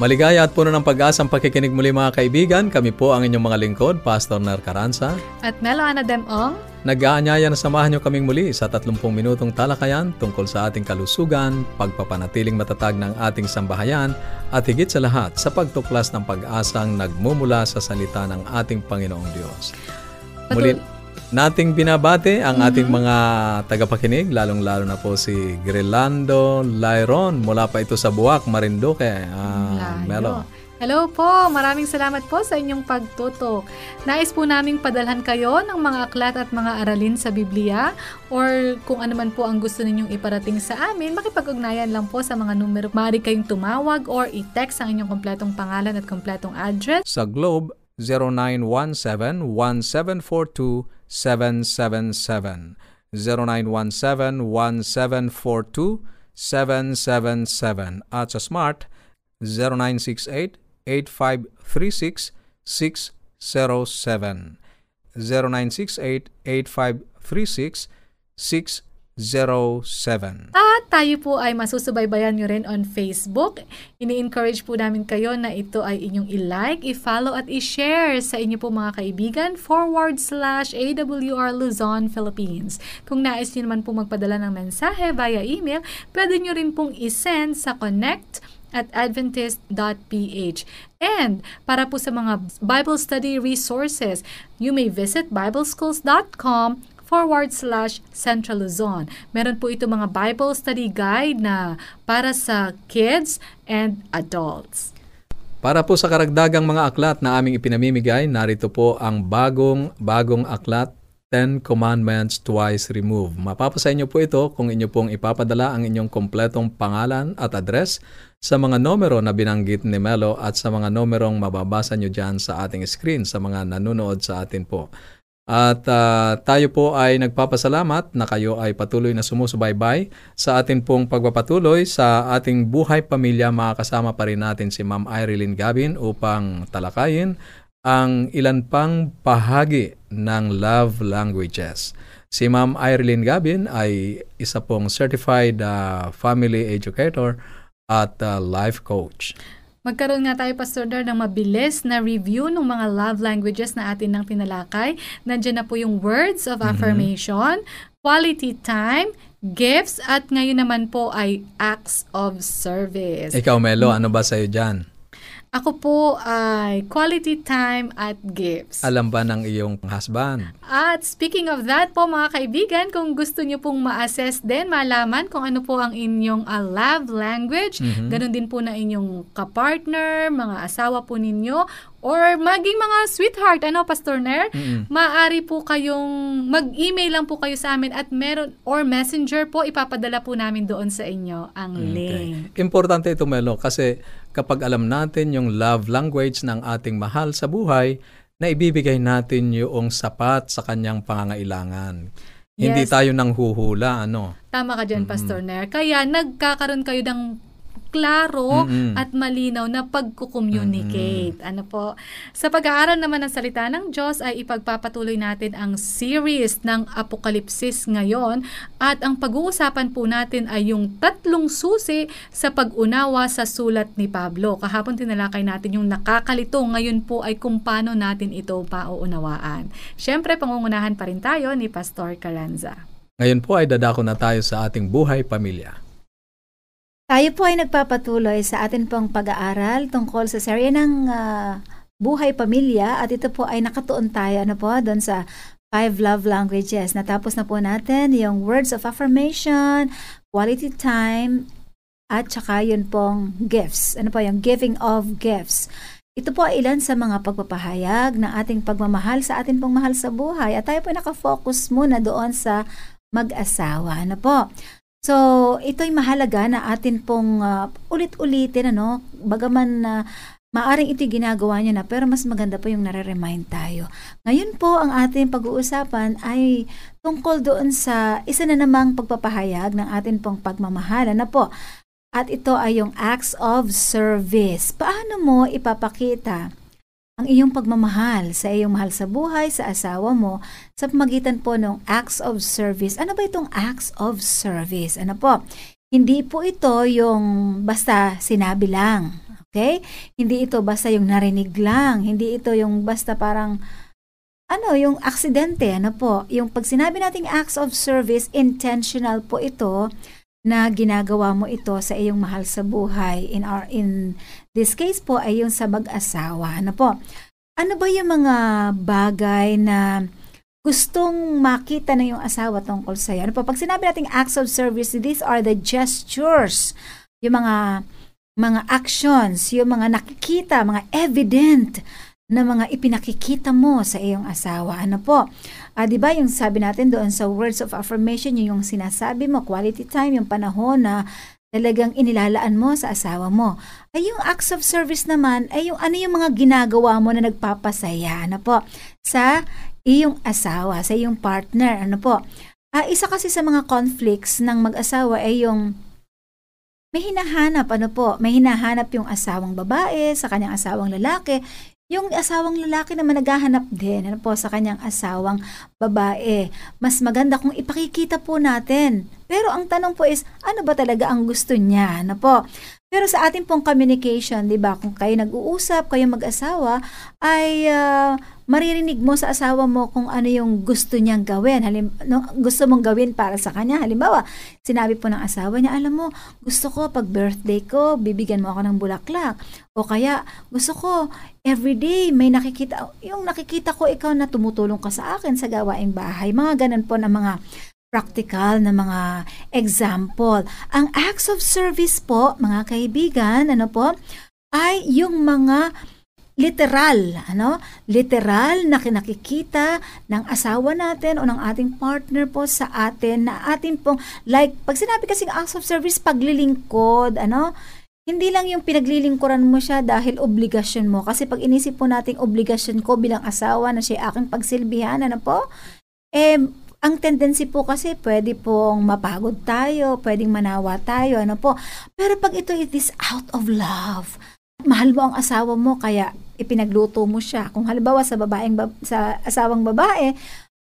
Maligaya at puno ng pag-asang pakikinig muli mga kaibigan. Kami po ang inyong mga lingkod, Pastor Ner Caranza. At Melo Ana Demong. Nag-aanyaya na samahan niyo kaming muli sa 30 minutong talakayan tungkol sa ating kalusugan, pagpapanatiling matatag ng ating sambahayan, at higit sa lahat sa pagtuklas ng pag-asang nagmumula sa salita ng ating Panginoong Diyos. Muli, nating binabate ang ating mga tagapakinig, lalong-lalo na po si Grilando Lyron mula pa ito sa Buwak, Marinduque. Melo. Hello po, maraming salamat po sa inyong pagtutok. Nais po naming padalhan kayo ng mga aklat at mga aralin sa Biblia or kung ano man po ang gusto ninyong iparating sa amin, makipag-ugnayan lang po sa mga numero. Maaari kayong tumawag or i-text ang inyong kompletong pangalan at kompletong address. Sa Globe, 777 0917 1742 777 Acha Smart. 0968 8536 607 0968 8536 607 0968-8536-607. At tayo po ay masusubaybayan nyo rin on Facebook. Ini-encourage po namin kayo na ito ay inyong i-like, i-follow at i-share sa inyo po mga kaibigan forward slash AWR Luzon, Philippines. Kung nais nyo naman po magpadala ng mensahe via email, pwede nyo rin pong i-send sa connect at adventist.ph. And para po sa mga Bible study resources, you may visit bibleschools.com forward slash Central Luzon. Meron po ito mga Bible study guide na para sa kids and adults. Para po sa karagdagang mga aklat na aming ipinamimigay, narito po ang bagong bagong aklat Ten Commandments Twice Removed. Mapapasa inyo po ito kung inyo pong ipapadala ang inyong kompletong pangalan at address sa mga numero na binanggit ni Melo at sa mga numerong mababasa nyo dyan sa ating screen sa mga nanonood sa atin po. At uh, tayo po ay nagpapasalamat na kayo ay patuloy na sumusubaybay sa atin pong pagpapatuloy sa ating buhay pamilya. Makakasama pa rin natin si Ma'am Irene Gabin upang talakayin ang ilan pang bahagi ng love languages. Si Ma'am Irene Gabin ay isa pong certified uh, family educator at uh, life coach. Magkaroon nga tayo, Pastor Dar, ng mabilis na review ng mga love languages na atin nang tinalakay. Nandiyan na po yung words of mm-hmm. affirmation, quality time, gifts, at ngayon naman po ay acts of service. Ikaw, Melo, ano ba sa'yo dyan? Ako po ay quality time at gifts. Alam ba ng iyong husband? At speaking of that po mga kaibigan, kung gusto niyo pong ma-assess din, malaman kung ano po ang inyong uh, love language, mm-hmm. ganun din po na inyong kapartner, mga asawa po ninyo, or maging mga sweetheart, ano, Pastor Nair, mm-hmm. maaari po kayong mag-email lang po kayo sa amin at meron, or messenger po, ipapadala po namin doon sa inyo ang okay. link. Importante ito, Melo, kasi kapag alam natin yung love language ng ating mahal sa buhay, na ibibigay natin yung sapat sa kanyang pangangailangan. Yes. Hindi tayo nang huhula, ano? Tama ka dyan, mm-hmm. Pastor Nair. Kaya nagkakaroon kayo ng klaro mm-hmm. at malinaw na pagkukommunicate. Mm-hmm. Ano po? Sa pag-aaral naman ng salita ng Diyos ay ipagpapatuloy natin ang series ng Apokalipsis ngayon at ang pag-uusapan po natin ay yung tatlong susi sa pag-unawa sa sulat ni Pablo. Kahapon tinalakay natin yung nakakalito. Ngayon po ay kung paano natin ito pauunawaan. Siyempre, pangungunahan pa rin tayo ni Pastor Caranza. Ngayon po ay dadako na tayo sa ating buhay pamilya. Tayo po ay nagpapatuloy sa atin pong pag-aaral tungkol sa serye ng uh, buhay pamilya at ito po ay nakatuon tayo ano po doon sa five love languages. Natapos na po natin yung words of affirmation, quality time, at saka yun pong gifts. Ano po yung giving of gifts. Ito po ay ilan sa mga pagpapahayag ng ating pagmamahal sa atin pong mahal sa buhay. At tayo po nakafocus muna doon sa mag-asawa. Ano po? So, ito'y mahalaga na atin pong uh, ulit-ulitin ano, bagaman na uh, maaring ito ginagawa niya na pero mas maganda po yung nare-remind tayo. Ngayon po ang ating pag-uusapan ay tungkol doon sa isa na namang pagpapahayag ng ating pong pagmamahal. Ano po? At ito ay yung acts of service. Paano mo ipapakita ang iyong pagmamahal sa iyong mahal sa buhay, sa asawa mo, sa pamagitan po ng acts of service. Ano ba itong acts of service? Ano po? Hindi po ito yung basta sinabi lang. Okay? Hindi ito basta yung narinig lang. Hindi ito yung basta parang ano, yung aksidente, ano po, yung pag sinabi nating acts of service, intentional po ito na ginagawa mo ito sa iyong mahal sa buhay. In our in this case po ay yung sa mag-asawa. Ano po? Ano ba yung mga bagay na gustong makita ng iyong asawa tungkol sa iyo? Ano po? Pag sinabi nating acts of service, these are the gestures, yung mga mga actions, yung mga nakikita, mga evident na mga ipinakikita mo sa iyong asawa. Ano po? Uh, 'Di ba yung sabi natin doon sa words of affirmation, yung, yung sinasabi mo, quality time, yung panahon na talagang inilalaan mo sa asawa mo. Ay yung acts of service naman, ay yung ano yung mga ginagawa mo na nagpapasaya, ano po, sa iyong asawa, sa iyong partner, ano po. Uh, isa kasi sa mga conflicts ng mag-asawa ay yung may hinahanap, ano po, may hinahanap yung asawang babae sa kanyang asawang lalaki. Yung asawang lalaki naman naghahanap din ano po, sa kanyang asawang babae. Mas maganda kung ipakikita po natin. Pero ang tanong po is, ano ba talaga ang gusto niya? Ano po? Pero sa ating pong communication, 'di ba, kung kayo nag-uusap, kayo mag-asawa, ay uh, maririnig mo sa asawa mo kung ano yung gusto niyang gawin. Halim, no, gusto mong gawin para sa kanya. Halimbawa, sinabi po ng asawa niya, alam mo, gusto ko pag birthday ko, bibigyan mo ako ng bulaklak. O kaya, gusto ko, everyday may nakikita, yung nakikita ko ikaw na tumutulong ka sa akin sa gawaing bahay. Mga ganun po na mga practical na mga example. Ang acts of service po, mga kaibigan, ano po, ay yung mga literal, ano? Literal na kinakikita ng asawa natin o ng ating partner po sa atin na atin pong like pag sinabi kasi acts of service paglilingkod, ano? Hindi lang yung pinaglilingkuran mo siya dahil obligasyon mo. Kasi pag inisip po nating obligasyon ko bilang asawa na siya aking pagsilbihan, ano po? Eh, ang tendency po kasi pwede pong mapagod tayo, pwedeng manawa tayo, ano po. Pero pag ito it is out of love, mahal mo ang asawa mo kaya ipinagluto mo siya. Kung halimbawa sa babaeng sa asawang babae,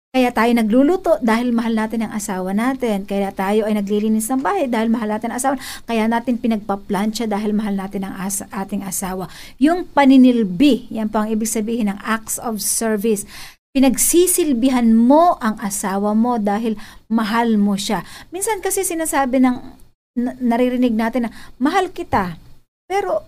kaya tayo nagluluto dahil mahal natin ang asawa natin. Kaya tayo ay naglilinis ng bahay dahil mahal natin ang asawa. Kaya natin pinagpaplansya dahil mahal natin ang as- ating asawa. Yung paninilbi, yan po ang ibig sabihin ng acts of service pinagsisilbihan mo ang asawa mo dahil mahal mo siya. Minsan kasi sinasabi ng naririnig natin na mahal kita. Pero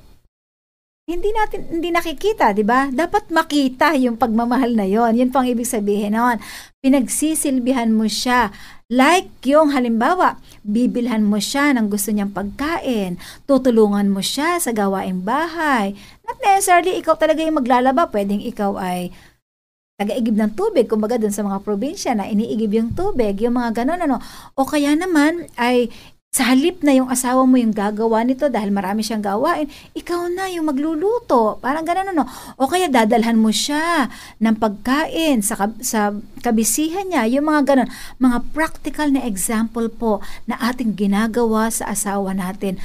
hindi natin hindi nakikita, 'di ba? Dapat makita yung pagmamahal na 'yon. 'Yun pang ibig sabihin noon. Pinagsisilbihan mo siya. Like yung halimbawa, bibilhan mo siya ng gusto niyang pagkain, tutulungan mo siya sa gawaing bahay. Not necessarily ikaw talaga yung maglalaba, pwedeng ikaw ay taga-igib ng tubig, kumbaga dun sa mga probinsya na iniigib yung tubig, yung mga ganun ano. O kaya naman ay sa halip na yung asawa mo yung gagawa nito dahil marami siyang gawain, ikaw na yung magluluto. Parang ganun ano. O kaya dadalhan mo siya ng pagkain sa, sa kabisihan niya. Yung mga ganun. Mga practical na example po na ating ginagawa sa asawa natin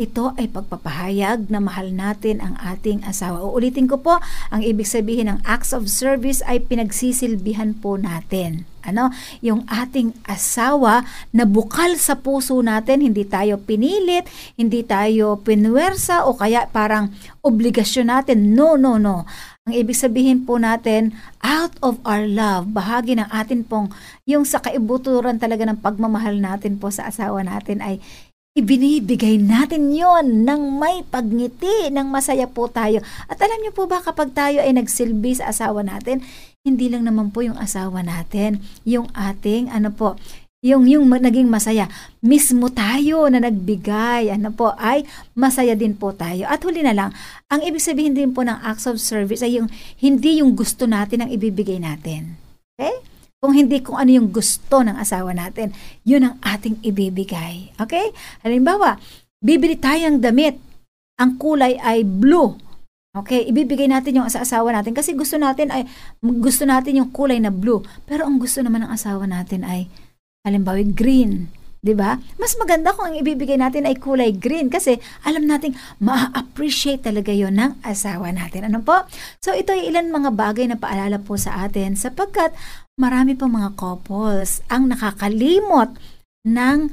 ito ay pagpapahayag na mahal natin ang ating asawa. Uulitin ko po, ang ibig sabihin ng acts of service ay pinagsisilbihan po natin. Ano? Yung ating asawa na bukal sa puso natin, hindi tayo pinilit, hindi tayo pinwersa o kaya parang obligasyon natin. No, no, no. Ang ibig sabihin po natin, out of our love, bahagi ng atin pong, yung sa kaibuturan talaga ng pagmamahal natin po sa asawa natin ay Ibinibigay natin yon ng may pagngiti, ng masaya po tayo. At alam niyo po ba kapag tayo ay nagsilbi sa asawa natin, hindi lang naman po yung asawa natin, yung ating ano po, yung yung naging masaya. Mismo tayo na nagbigay, ano po, ay masaya din po tayo. At huli na lang, ang ibig sabihin din po ng acts of service ay yung hindi yung gusto natin ang ibibigay natin. Okay? Kung hindi kung ano yung gusto ng asawa natin, yun ang ating ibibigay. Okay? Halimbawa, bibili tayong damit. Ang kulay ay blue. Okay, ibibigay natin yung sa asawa natin kasi gusto natin ay gusto natin yung kulay na blue. Pero ang gusto naman ng asawa natin ay halimbawa green. 'di ba? Mas maganda kung ang ibibigay natin ay kulay green kasi alam nating ma-appreciate talaga 'yon ng asawa natin. Ano po? So ito ay ilan mga bagay na paalala po sa atin sapagkat marami pong mga couples ang nakakalimot ng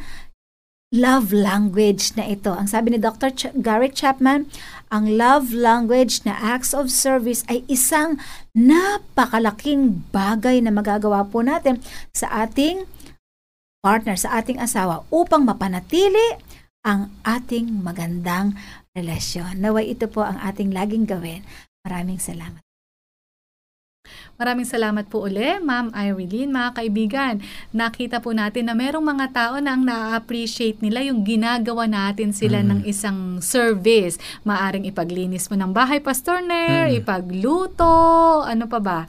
love language na ito. Ang sabi ni Dr. Ch- Garrick Chapman, ang love language na acts of service ay isang napakalaking bagay na magagawa po natin sa ating partner, sa ating asawa upang mapanatili ang ating magandang relasyon. Naway ito po ang ating laging gawin. Maraming salamat. Maraming salamat po uli, Ma'am Irene. Mga kaibigan, nakita po natin na merong mga tao na ang na-appreciate nila yung ginagawa natin sila Mm. ng isang service. Maaring ipaglinis mo ng bahay, Pastor Nair, Mm. ipagluto, ano pa ba?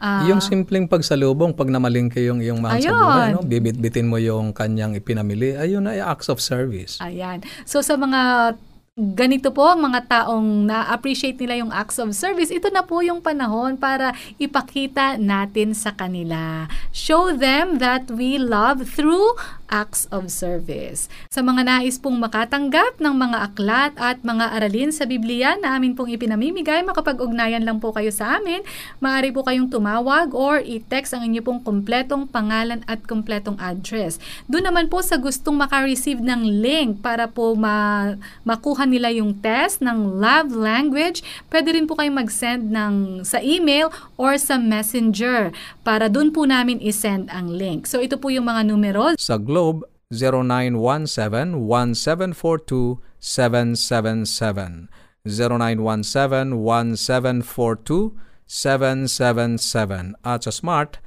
Ah, yung simpleng pagsalubong, pag namalingke yung iyong mahal sa Ayun. buhay, no? bibit-bitin mo yung kanyang ipinamili, ayun ay acts of service. Ayan. So sa mga ganito po ang mga taong na-appreciate nila yung acts of service, ito na po yung panahon para ipakita natin sa kanila. Show them that we love through acts of service. Sa mga nais pong makatanggap ng mga aklat at mga aralin sa Biblia na amin pong ipinamimigay, makapag-ugnayan lang po kayo sa amin. Maaari po kayong tumawag or i-text ang inyo pong kompletong pangalan at kompletong address. Doon naman po sa gustong makareceive ng link para po ma- makuha nila yung test ng love language, pwede rin po kayong mag-send ng, sa email or sa messenger para doon po namin isend ang link. So ito po yung mga numero Sa Globe, 0917-1742-777. 0917-1742-777. At sa Smart,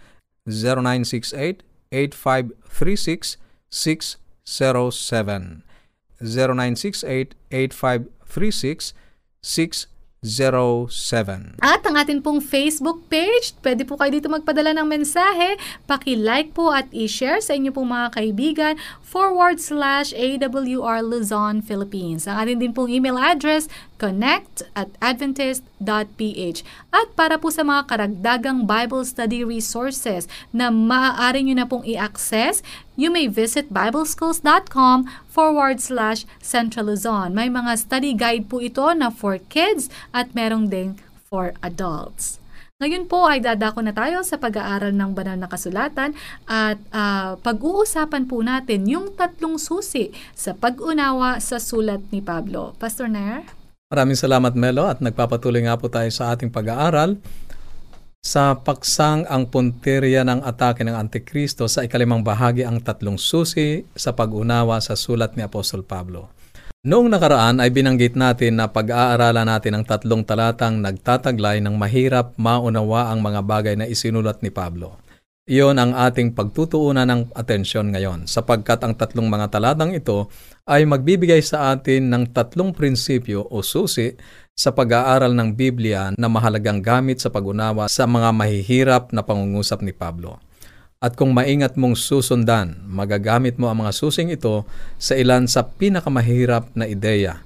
0968-8536-607. 0968-8536-607. At ang atin pong Facebook page, pwede po kayo dito magpadala ng mensahe. Paki-like po at i-share sa inyo pong mga kaibigan forward slash AWR Luzon, Philippines. Ang atin din pong email address, connect at adventist.ph. At para po sa mga karagdagang Bible study resources na maaari nyo na pong i-access, you may visit bibleschools.com forward slash Central Luzon. May mga study guide po ito na for kids at merong ding for adults. Ngayon po ay dadako na tayo sa pag-aaral ng banal na kasulatan at ah, pag-uusapan po natin yung tatlong susi sa pag-unawa sa sulat ni Pablo. Pastor Nair? Maraming salamat Melo at nagpapatuloy nga po tayo sa ating pag-aaral sa paksang ang punteriya ng atake ng Antikristo sa ikalimang bahagi ang tatlong susi sa pag-unawa sa sulat ni Apostol Pablo. Noong nakaraan ay binanggit natin na pag-aaralan natin ang tatlong talatang nagtataglay ng mahirap maunawa ang mga bagay na isinulat ni Pablo. Iyon ang ating pagtutuunan ng atensyon ngayon sapagkat ang tatlong mga talatang ito ay magbibigay sa atin ng tatlong prinsipyo o susi sa pag-aaral ng Biblia na mahalagang gamit sa pag-unawa sa mga mahihirap na pangungusap ni Pablo. At kung maingat mong susundan, magagamit mo ang mga susing ito sa ilan sa pinakamahirap na ideya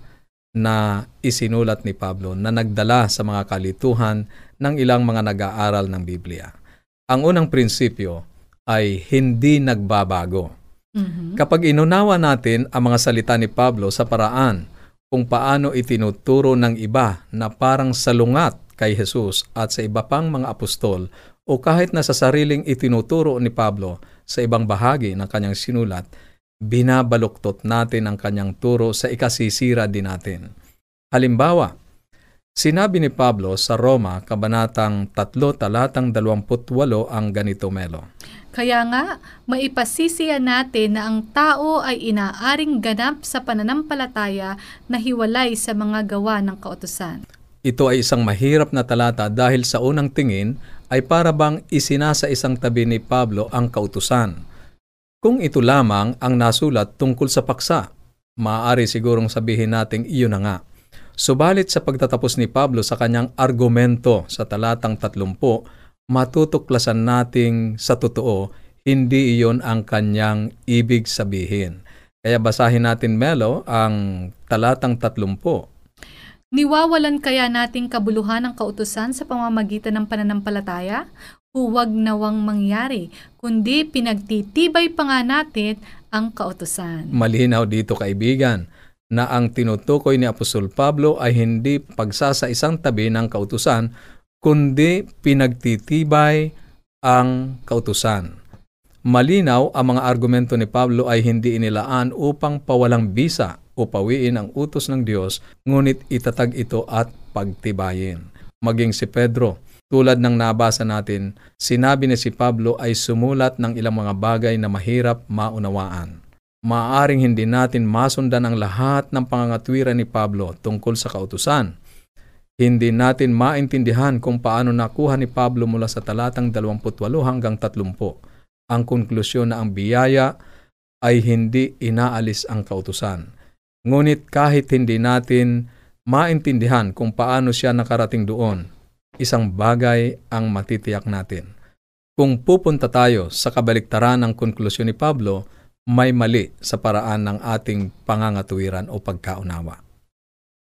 na isinulat ni Pablo na nagdala sa mga kalituhan ng ilang mga nag-aaral ng Biblia. Ang unang prinsipyo ay hindi nagbabago. Mhm. Kapag inunawa natin ang mga salita ni Pablo sa paraan kung paano itinuturo ng iba na parang salungat kay Jesus at sa iba pang mga apostol o kahit na sa sariling itinuturo ni Pablo sa ibang bahagi ng kanyang sinulat, binabaluktot natin ang kanyang turo sa ikasisira din natin. Halimbawa, sinabi ni Pablo sa Roma, Kabanatang 3, talatang 28 ang ganito melo. Kaya nga, maipasisiya natin na ang tao ay inaaring ganap sa pananampalataya na hiwalay sa mga gawa ng kautusan. Ito ay isang mahirap na talata dahil sa unang tingin ay para bang isinasa isang tabi ni Pablo ang kautusan. Kung ito lamang ang nasulat tungkol sa paksa, maaari sigurong sabihin nating iyon na nga. Subalit sa pagtatapos ni Pablo sa kanyang argumento sa talatang 30, matutuklasan nating sa totoo, hindi iyon ang kanyang ibig sabihin. Kaya basahin natin Melo ang talatang 30. Niwawalan kaya nating kabuluhan ng kautusan sa pamamagitan ng pananampalataya? Huwag nawang mangyari, kundi pinagtitibay pa nga natin ang kautusan. Malinaw dito kaibigan na ang tinutukoy ni Apostol Pablo ay hindi pagsasa isang tabi ng kautusan, kundi pinagtitibay ang kautusan. Malinaw ang mga argumento ni Pablo ay hindi inilaan upang pawalang bisa o pawiin ang utos ng Diyos, ngunit itatag ito at pagtibayin. Maging si Pedro, tulad ng nabasa natin, sinabi ni si Pablo ay sumulat ng ilang mga bagay na mahirap maunawaan. Maaring hindi natin masundan ang lahat ng pangangatwiran ni Pablo tungkol sa kautusan. Hindi natin maintindihan kung paano nakuha ni Pablo mula sa talatang 28 hanggang 30 ang konklusyon na ang biyaya ay hindi inaalis ang kautusan. Ngunit kahit hindi natin maintindihan kung paano siya nakarating doon, isang bagay ang matitiyak natin. Kung pupunta tayo sa kabaliktaran ng konklusyon ni Pablo, may mali sa paraan ng ating pangangatuwiran o pagkaunawa.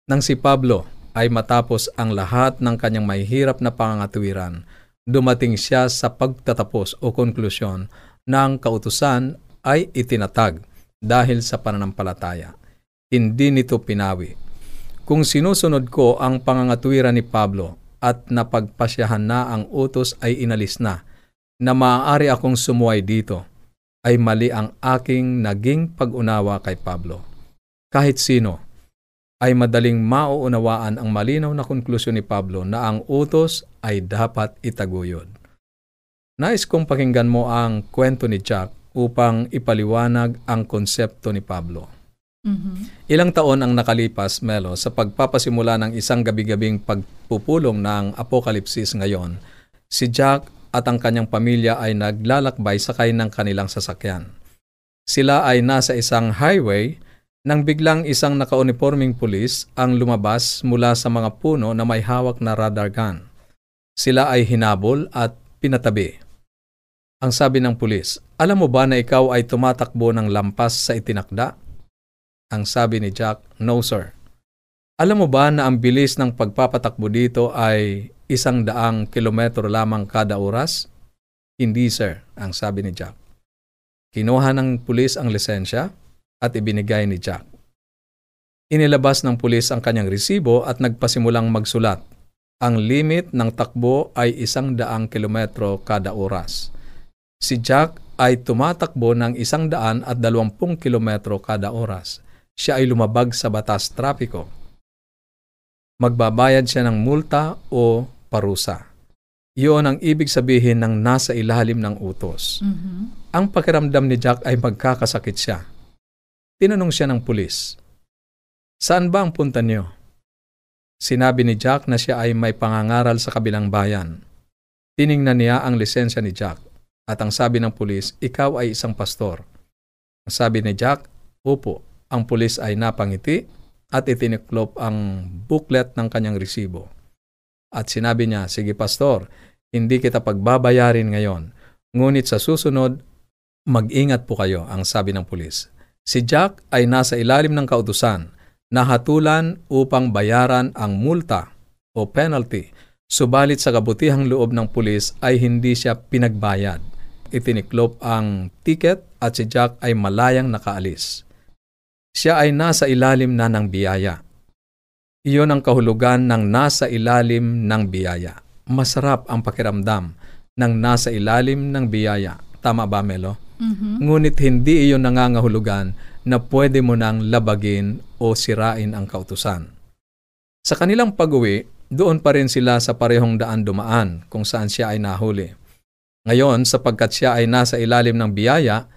Nang si Pablo ay matapos ang lahat ng kanyang mahihirap na pangangatuwiran, dumating siya sa pagtatapos o konklusyon ang kautusan ay itinatag dahil sa pananampalataya. Hindi nito pinawi. Kung sinusunod ko ang pangangatuwiran ni Pablo at napagpasyahan na ang utos ay inalis na, na maaari akong sumuway dito, ay mali ang aking naging pag-unawa kay Pablo. Kahit sino, ay madaling mauunawaan ang malinaw na konklusyon ni Pablo na ang utos ay dapat itaguyod. Nais kong pakinggan mo ang kwento ni Jack upang ipaliwanag ang konsepto ni Pablo. Mhm. Ilang taon ang nakalipas, Melo, sa pagpapasimula ng isang gabi-gabing pagpupulong ng Apokalipsis ngayon, si Jack at ang kanyang pamilya ay naglalakbay sakay ng kanilang sasakyan. Sila ay nasa isang highway nang biglang isang nakauniforming pulis ang lumabas mula sa mga puno na may hawak na radar gun. Sila ay hinabol at pinatabi. Ang sabi ng pulis, alam mo ba na ikaw ay tumatakbo ng lampas sa itinakda? Ang sabi ni Jack, no sir. Alam mo ba na ang bilis ng pagpapatakbo dito ay isang daang kilometro lamang kada oras? Hindi sir, ang sabi ni Jack. Kinuha ng pulis ang lisensya at ibinigay ni Jack. Inilabas ng pulis ang kanyang resibo at nagpasimulang magsulat. Ang limit ng takbo ay isang daang kilometro kada oras. Si Jack ay tumatakbo ng isang daan at dalawampung kilometro kada oras. Siya ay lumabag sa batas trapiko. Magbabayad siya ng multa o parusa. Iyon ang ibig sabihin ng nasa ilalim ng utos. Mhm. Ang pakiramdam ni Jack ay magkakasakit siya. Tinanong siya ng pulis, Saan ba ang punta niyo? Sinabi ni Jack na siya ay may pangangaral sa kabilang bayan. Tiningnan niya ang lisensya ni Jack at ang sabi ng pulis, ikaw ay isang pastor. Ang sabi ni Jack, upo. Ang pulis ay napangiti at itiniklop ang booklet ng kanyang resibo. At sinabi niya, sige pastor, hindi kita pagbabayarin ngayon. Ngunit sa susunod, mag-ingat po kayo, ang sabi ng pulis. Si Jack ay nasa ilalim ng kautusan, nahatulan upang bayaran ang multa o penalty, subalit sa kabutihang loob ng pulis ay hindi siya pinagbayad. Itiniklop ang ticket at si Jack ay malayang nakaalis. Siya ay nasa ilalim na ng biyaya. Iyon ang kahulugan ng nasa ilalim ng biyaya. Masarap ang pakiramdam ng nasa ilalim ng biyaya. Tama ba, Melo? Mhm. Ngunit hindi iyon nangangahulugan na pwede mo nang labagin o sirain ang kautusan. Sa kanilang pag-uwi, doon pa rin sila sa parehong daan dumaan kung saan siya ay nahuli. Ngayon, sapagkat siya ay nasa ilalim ng biyaya,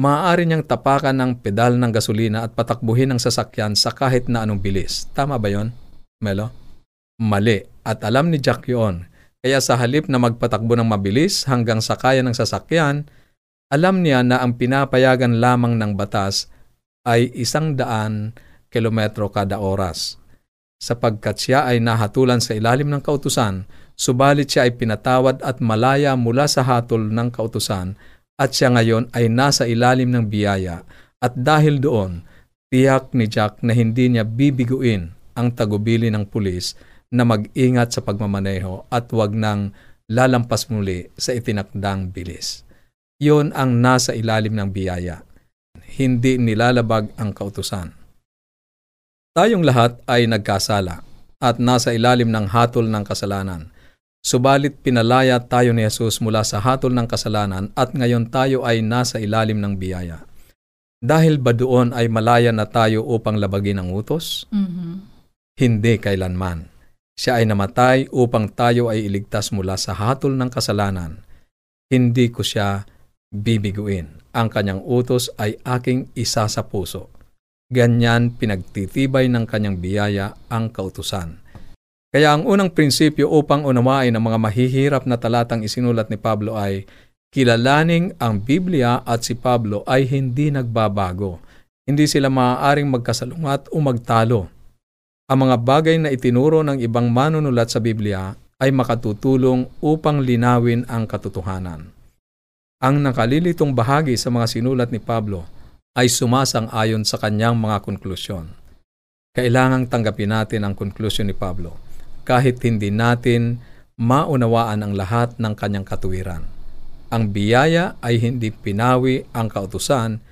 maaari niyang tapakan ng pedal ng gasolina at patakbuhin ang sasakyan sa kahit na anong bilis. Tama ba yon, Melo? Mali. At alam ni Jack yun. Kaya sa halip na magpatakbo ng mabilis hanggang sa kaya ng sasakyan, alam niya na ang pinapayagan lamang ng batas ay isang daan kilometro kada oras. Sapagkat siya ay nahatulan sa ilalim ng kautusan, subalit siya ay pinatawad at malaya mula sa hatol ng kautusan at siya ngayon ay nasa ilalim ng biyaya at dahil doon, tiyak ni Jack na hindi niya bibiguin ang tagubili ng pulis na mag-ingat sa pagmamaneho at wag nang lalampas muli sa itinakdang bilis. Yon ang nasa ilalim ng biyaya. Hindi nilalabag ang kautusan. Tayong lahat ay nagkasala at nasa ilalim ng hatol ng kasalanan. Subalit pinalaya tayo ni Jesus mula sa hatol ng kasalanan at ngayon tayo ay nasa ilalim ng biyaya. Dahil ba doon ay malaya na tayo upang labagin ang utos? Mhm. Hindi kailanman. Siya ay namatay upang tayo ay iligtas mula sa hatol ng kasalanan. Hindi ko siya bibiguin. Ang kanyang utos ay aking isa sa puso. Ganyan pinagtitibay ng kanyang biyaya ang kautusan. Kaya ang unang prinsipyo upang unawain ang mga mahihirap na talatang isinulat ni Pablo ay kilalaning ang Biblia at si Pablo ay hindi nagbabago. Hindi sila maaaring magkasalungat o magtalo. Ang mga bagay na itinuro ng ibang manunulat sa Biblia ay makatutulong upang linawin ang katotohanan. Ang nakalilitong bahagi sa mga sinulat ni Pablo ay sumasang-ayon sa kanyang mga konklusyon. Kailangang tanggapin natin ang konklusyon ni Pablo kahit hindi natin maunawaan ang lahat ng kanyang katuwiran. Ang biyaya ay hindi pinawi ang kautusan,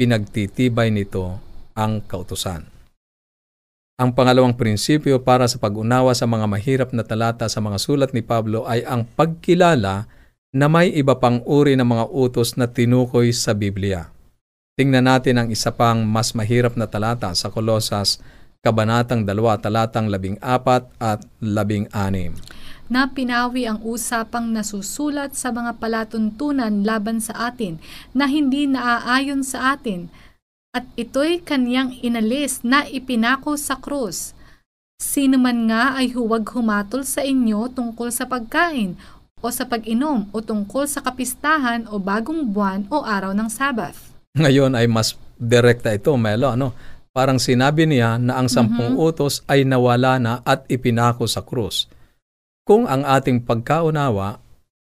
pinagtitibay nito ang kautusan. Ang pangalawang prinsipyo para sa pag-unawa sa mga mahirap na talata sa mga sulat ni Pablo ay ang pagkilala na may iba pang uri ng mga utos na tinukoy sa Biblia. Tingnan natin ang isa pang mas mahirap na talata sa Kolosas Kabanatang 2, talatang 14 at 16. na pinawi ang usapang nasusulat sa mga palatuntunan laban sa atin na hindi naaayon sa atin at ito'y kanyang inalis na ipinako sa krus. Sino man nga ay huwag humatol sa inyo tungkol sa pagkain o sa pag-inom o tungkol sa kapistahan o bagong buwan o araw ng Sabbath. Ngayon ay mas direkta ito, Melo. Ano? Parang sinabi niya na ang sampung utos ay nawala na at ipinako sa krus. Kung ang ating pagkaunawa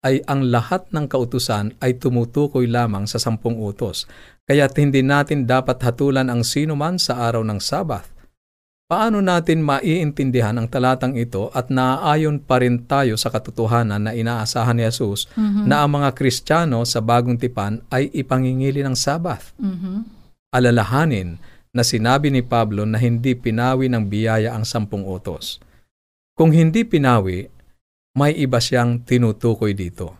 ay ang lahat ng kautusan ay tumutukoy lamang sa sampung utos, kaya't hindi natin dapat hatulan ang sino man sa araw ng Sabath. Paano natin maiintindihan ang talatang ito at naaayon pa rin tayo sa katotohanan na inaasahan ni Jesus na ang mga Kristiyano sa bagong tipan ay ipangingili ng Sabath? Mhm. alalahanin na sinabi ni Pablo na hindi pinawi ng biyaya ang sampung utos. Kung hindi pinawi, may iba siyang tinutukoy dito.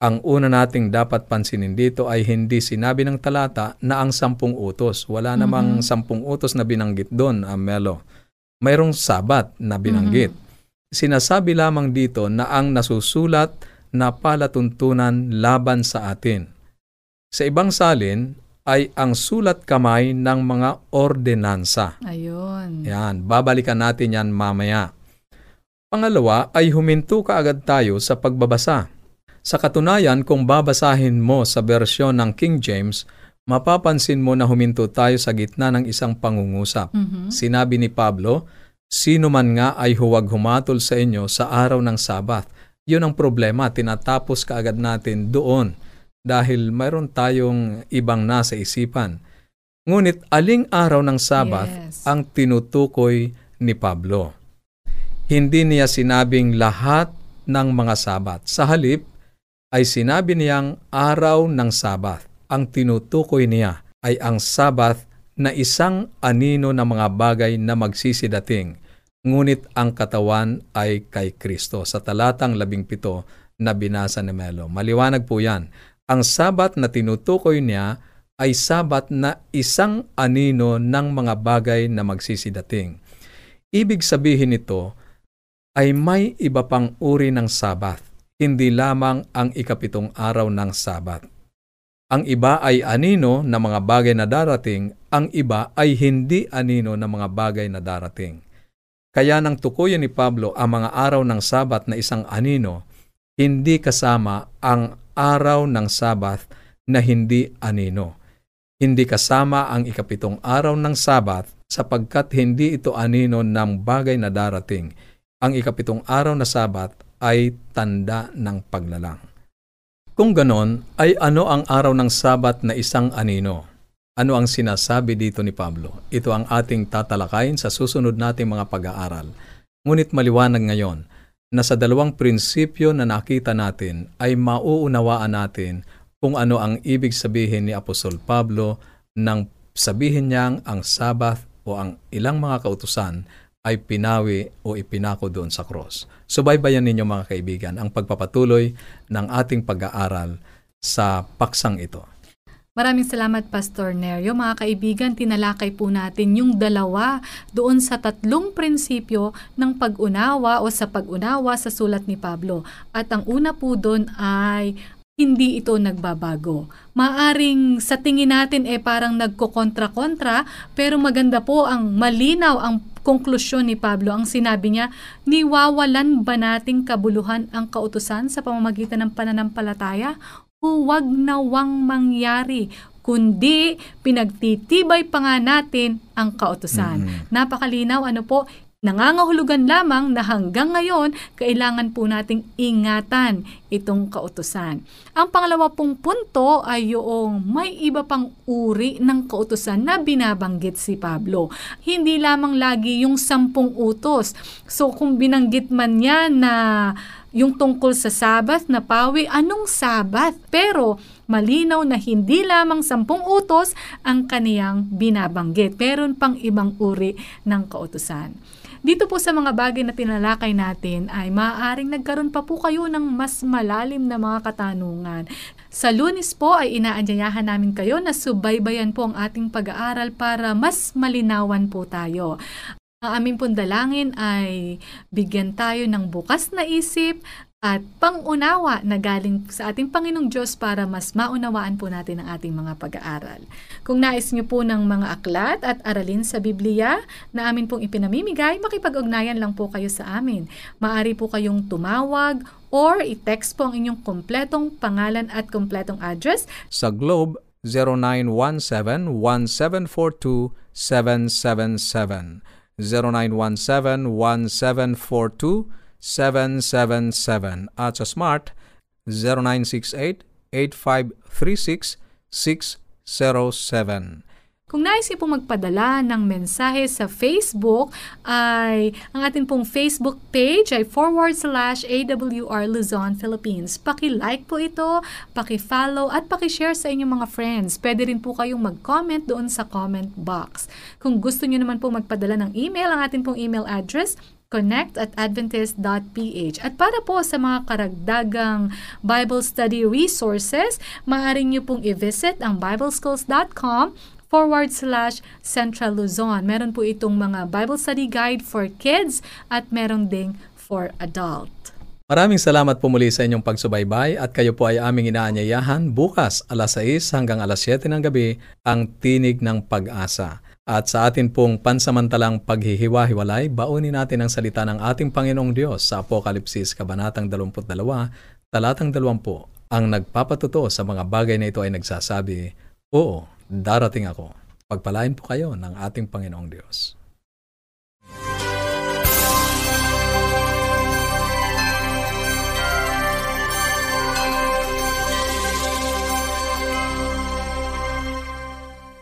Ang una nating dapat pansinin dito ay hindi sinabi ng talata na ang sampung utos. Wala namang sampung utos na binanggit doon, Amelo. Mayroong sabat na binanggit. Sinasabi lamang dito na ang nasusulat na palatuntunan laban sa atin. Sa ibang salin ay ang sulat kamay ng mga ordenansa. Ayun. Yan, babalikan natin yan mamaya. Pangalawa ay huminto kaagad tayo sa pagbabasa. Sa katunayan, kung babasahin mo sa bersyon ng King James, mapapansin mo na huminto tayo sa gitna ng isang pangungusap. Mhm. Sinabi ni Pablo, Sino man nga ay huwag humatol sa inyo sa araw ng Sabath. Yun ang problema, tinatapos kaagad natin doon dahil mayroon tayong ibang nasa isipan. Ngunit aling araw ng Sabath Yes. ang tinutukoy ni Pablo. Hindi niya sinabing lahat ng mga Sabat. Sa halip, ay sinabi niyang araw ng Sabat. Ang tinutukoy niya ay ang Sabat na isang anino ng mga bagay na magsisidating, ngunit ang katawan ay kay Kristo. Sa talatang labing pito na binasa ni Melo. Maliwanag po yan. Ang Sabat na tinutukoy niya ay Sabat na isang anino ng mga bagay na magsisidating. Ibig sabihin nito ay may iba pang uri ng Sabat, hindi lamang ang ikapitong araw ng Sabat. Ang iba ay anino na mga bagay na darating, ang iba ay hindi anino na mga bagay na darating. Kaya nang tukuyin ni Pablo ang mga araw ng Sabat na isang anino, hindi kasama ang araw ng Sabat na hindi anino. Hindi kasama ang ikapitong araw ng Sabat sapagkat hindi ito anino ng bagay na darating. Ang ikapitong araw na Sabat ay tanda ng paglalang. Kung ganon, ay ano ang araw ng Sabat na isang anino? Ano ang sinasabi dito ni Pablo? Ito ang ating tatalakayin sa susunod nating mga pag-aaral. Ngunit maliwanag ngayon na sa dalawang prinsipyo na nakita natin ay mauunawaan natin kung ano ang ibig sabihin ni Apostol Pablo nang sabihin niyang ang Sabbath o ang ilang mga kautusan ay pinawi o ipinako doon sa cross. Subaybayan ninyo mga kaibigan ang pagpapatuloy ng ating pag-aaral sa paksang ito. Maraming salamat Pastor Nerio. Mga kaibigan, tinalakay po natin yung dalawa doon sa tatlong prinsipyo ng pag-unawa o sa pag-unawa sa sulat ni Pablo. At ang una po doon ay hindi ito nagbabago. Maaring sa tingin natin eh parang nagkokontra-kontra pero maganda po ang malinaw ang konklusyon ni Pablo. Ang sinabi niya, niwawalan ba nating kabuluhan ang kautusan sa pamamagitan ng pananampalataya huwag nawang mangyari kundi pinagtitibay pa nga natin ang kautusan. Mhm. Napakalinaw ano po, nangangahulugan lamang na hanggang ngayon kailangan po nating ingatan itong kautusan. Ang pangalawa pong punto ay yung may iba pang uri ng kautusan na binabanggit si Pablo. Hindi lamang lagi yung sampung utos. So kung binanggit man niya na yung tungkol sa Sabat na pawi, anong Sabat? Pero malinaw na hindi lamang sampung utos ang kaniyang binabanggit. Meron pang ibang uri ng kautusan. Dito po sa mga bagay na tinalakay natin ay maaaring nagkaroon pa po kayo ng mas malalim na mga katanungan. Sa lunis po ay inaanyayahan namin kayo na subaybayan po ang ating pag-aaral para mas malinawan po tayo. Ang aming pong dalangin ay bigyan tayo ng bukas na isip at pangunawa na galing sa ating Panginoong Diyos para mas maunawaan po natin ang ating mga pag-aaral. Kung nais niyo po ng mga aklat at aralin sa Biblia na amin pong ipinamimigay, makipag-ugnayan lang po kayo sa amin. Maari po kayong tumawag or i-text po ang inyong kompletong pangalan at kompletong address Sa Globe, 0917 1742 777. Acha Smart 0968 8536 607. Kung nais pong magpadala ng mensahe sa Facebook, ay ang ating pong Facebook page ay forward slash AWR Luzon, Philippines. Paki-like po ito, paki-follow at paki-share sa inyong mga friends. Pwede rin po kayong mag-comment doon sa comment box. Kung gusto niyo naman po magpadala ng email, ang ating pong email address connect at adventist.ph. At para po sa mga karagdagang Bible study resources, maaari niyo pong i-visit ang bibleschools.com forward slash Central Luzon. Meron po itong mga Bible study guide for kids at meron ding for adult. Maraming salamat po muli sa inyong pagsubaybay at kayo po ay aming inaanyayahan bukas alas 6 hanggang alas 7 ng gabi ang Tinig ng Pag-asa. At sa atin pong pansamantalang paghihiwa-hiwalay, baunin natin ang salita ng ating Panginoong Diyos sa Apokalipsis Kabanatang 22, Talatang 20. Ang nagpapatuto sa mga bagay na ito ay nagsasabi, Oo, darating ako. Pagpalain po kayo ng ating Panginoong Diyos.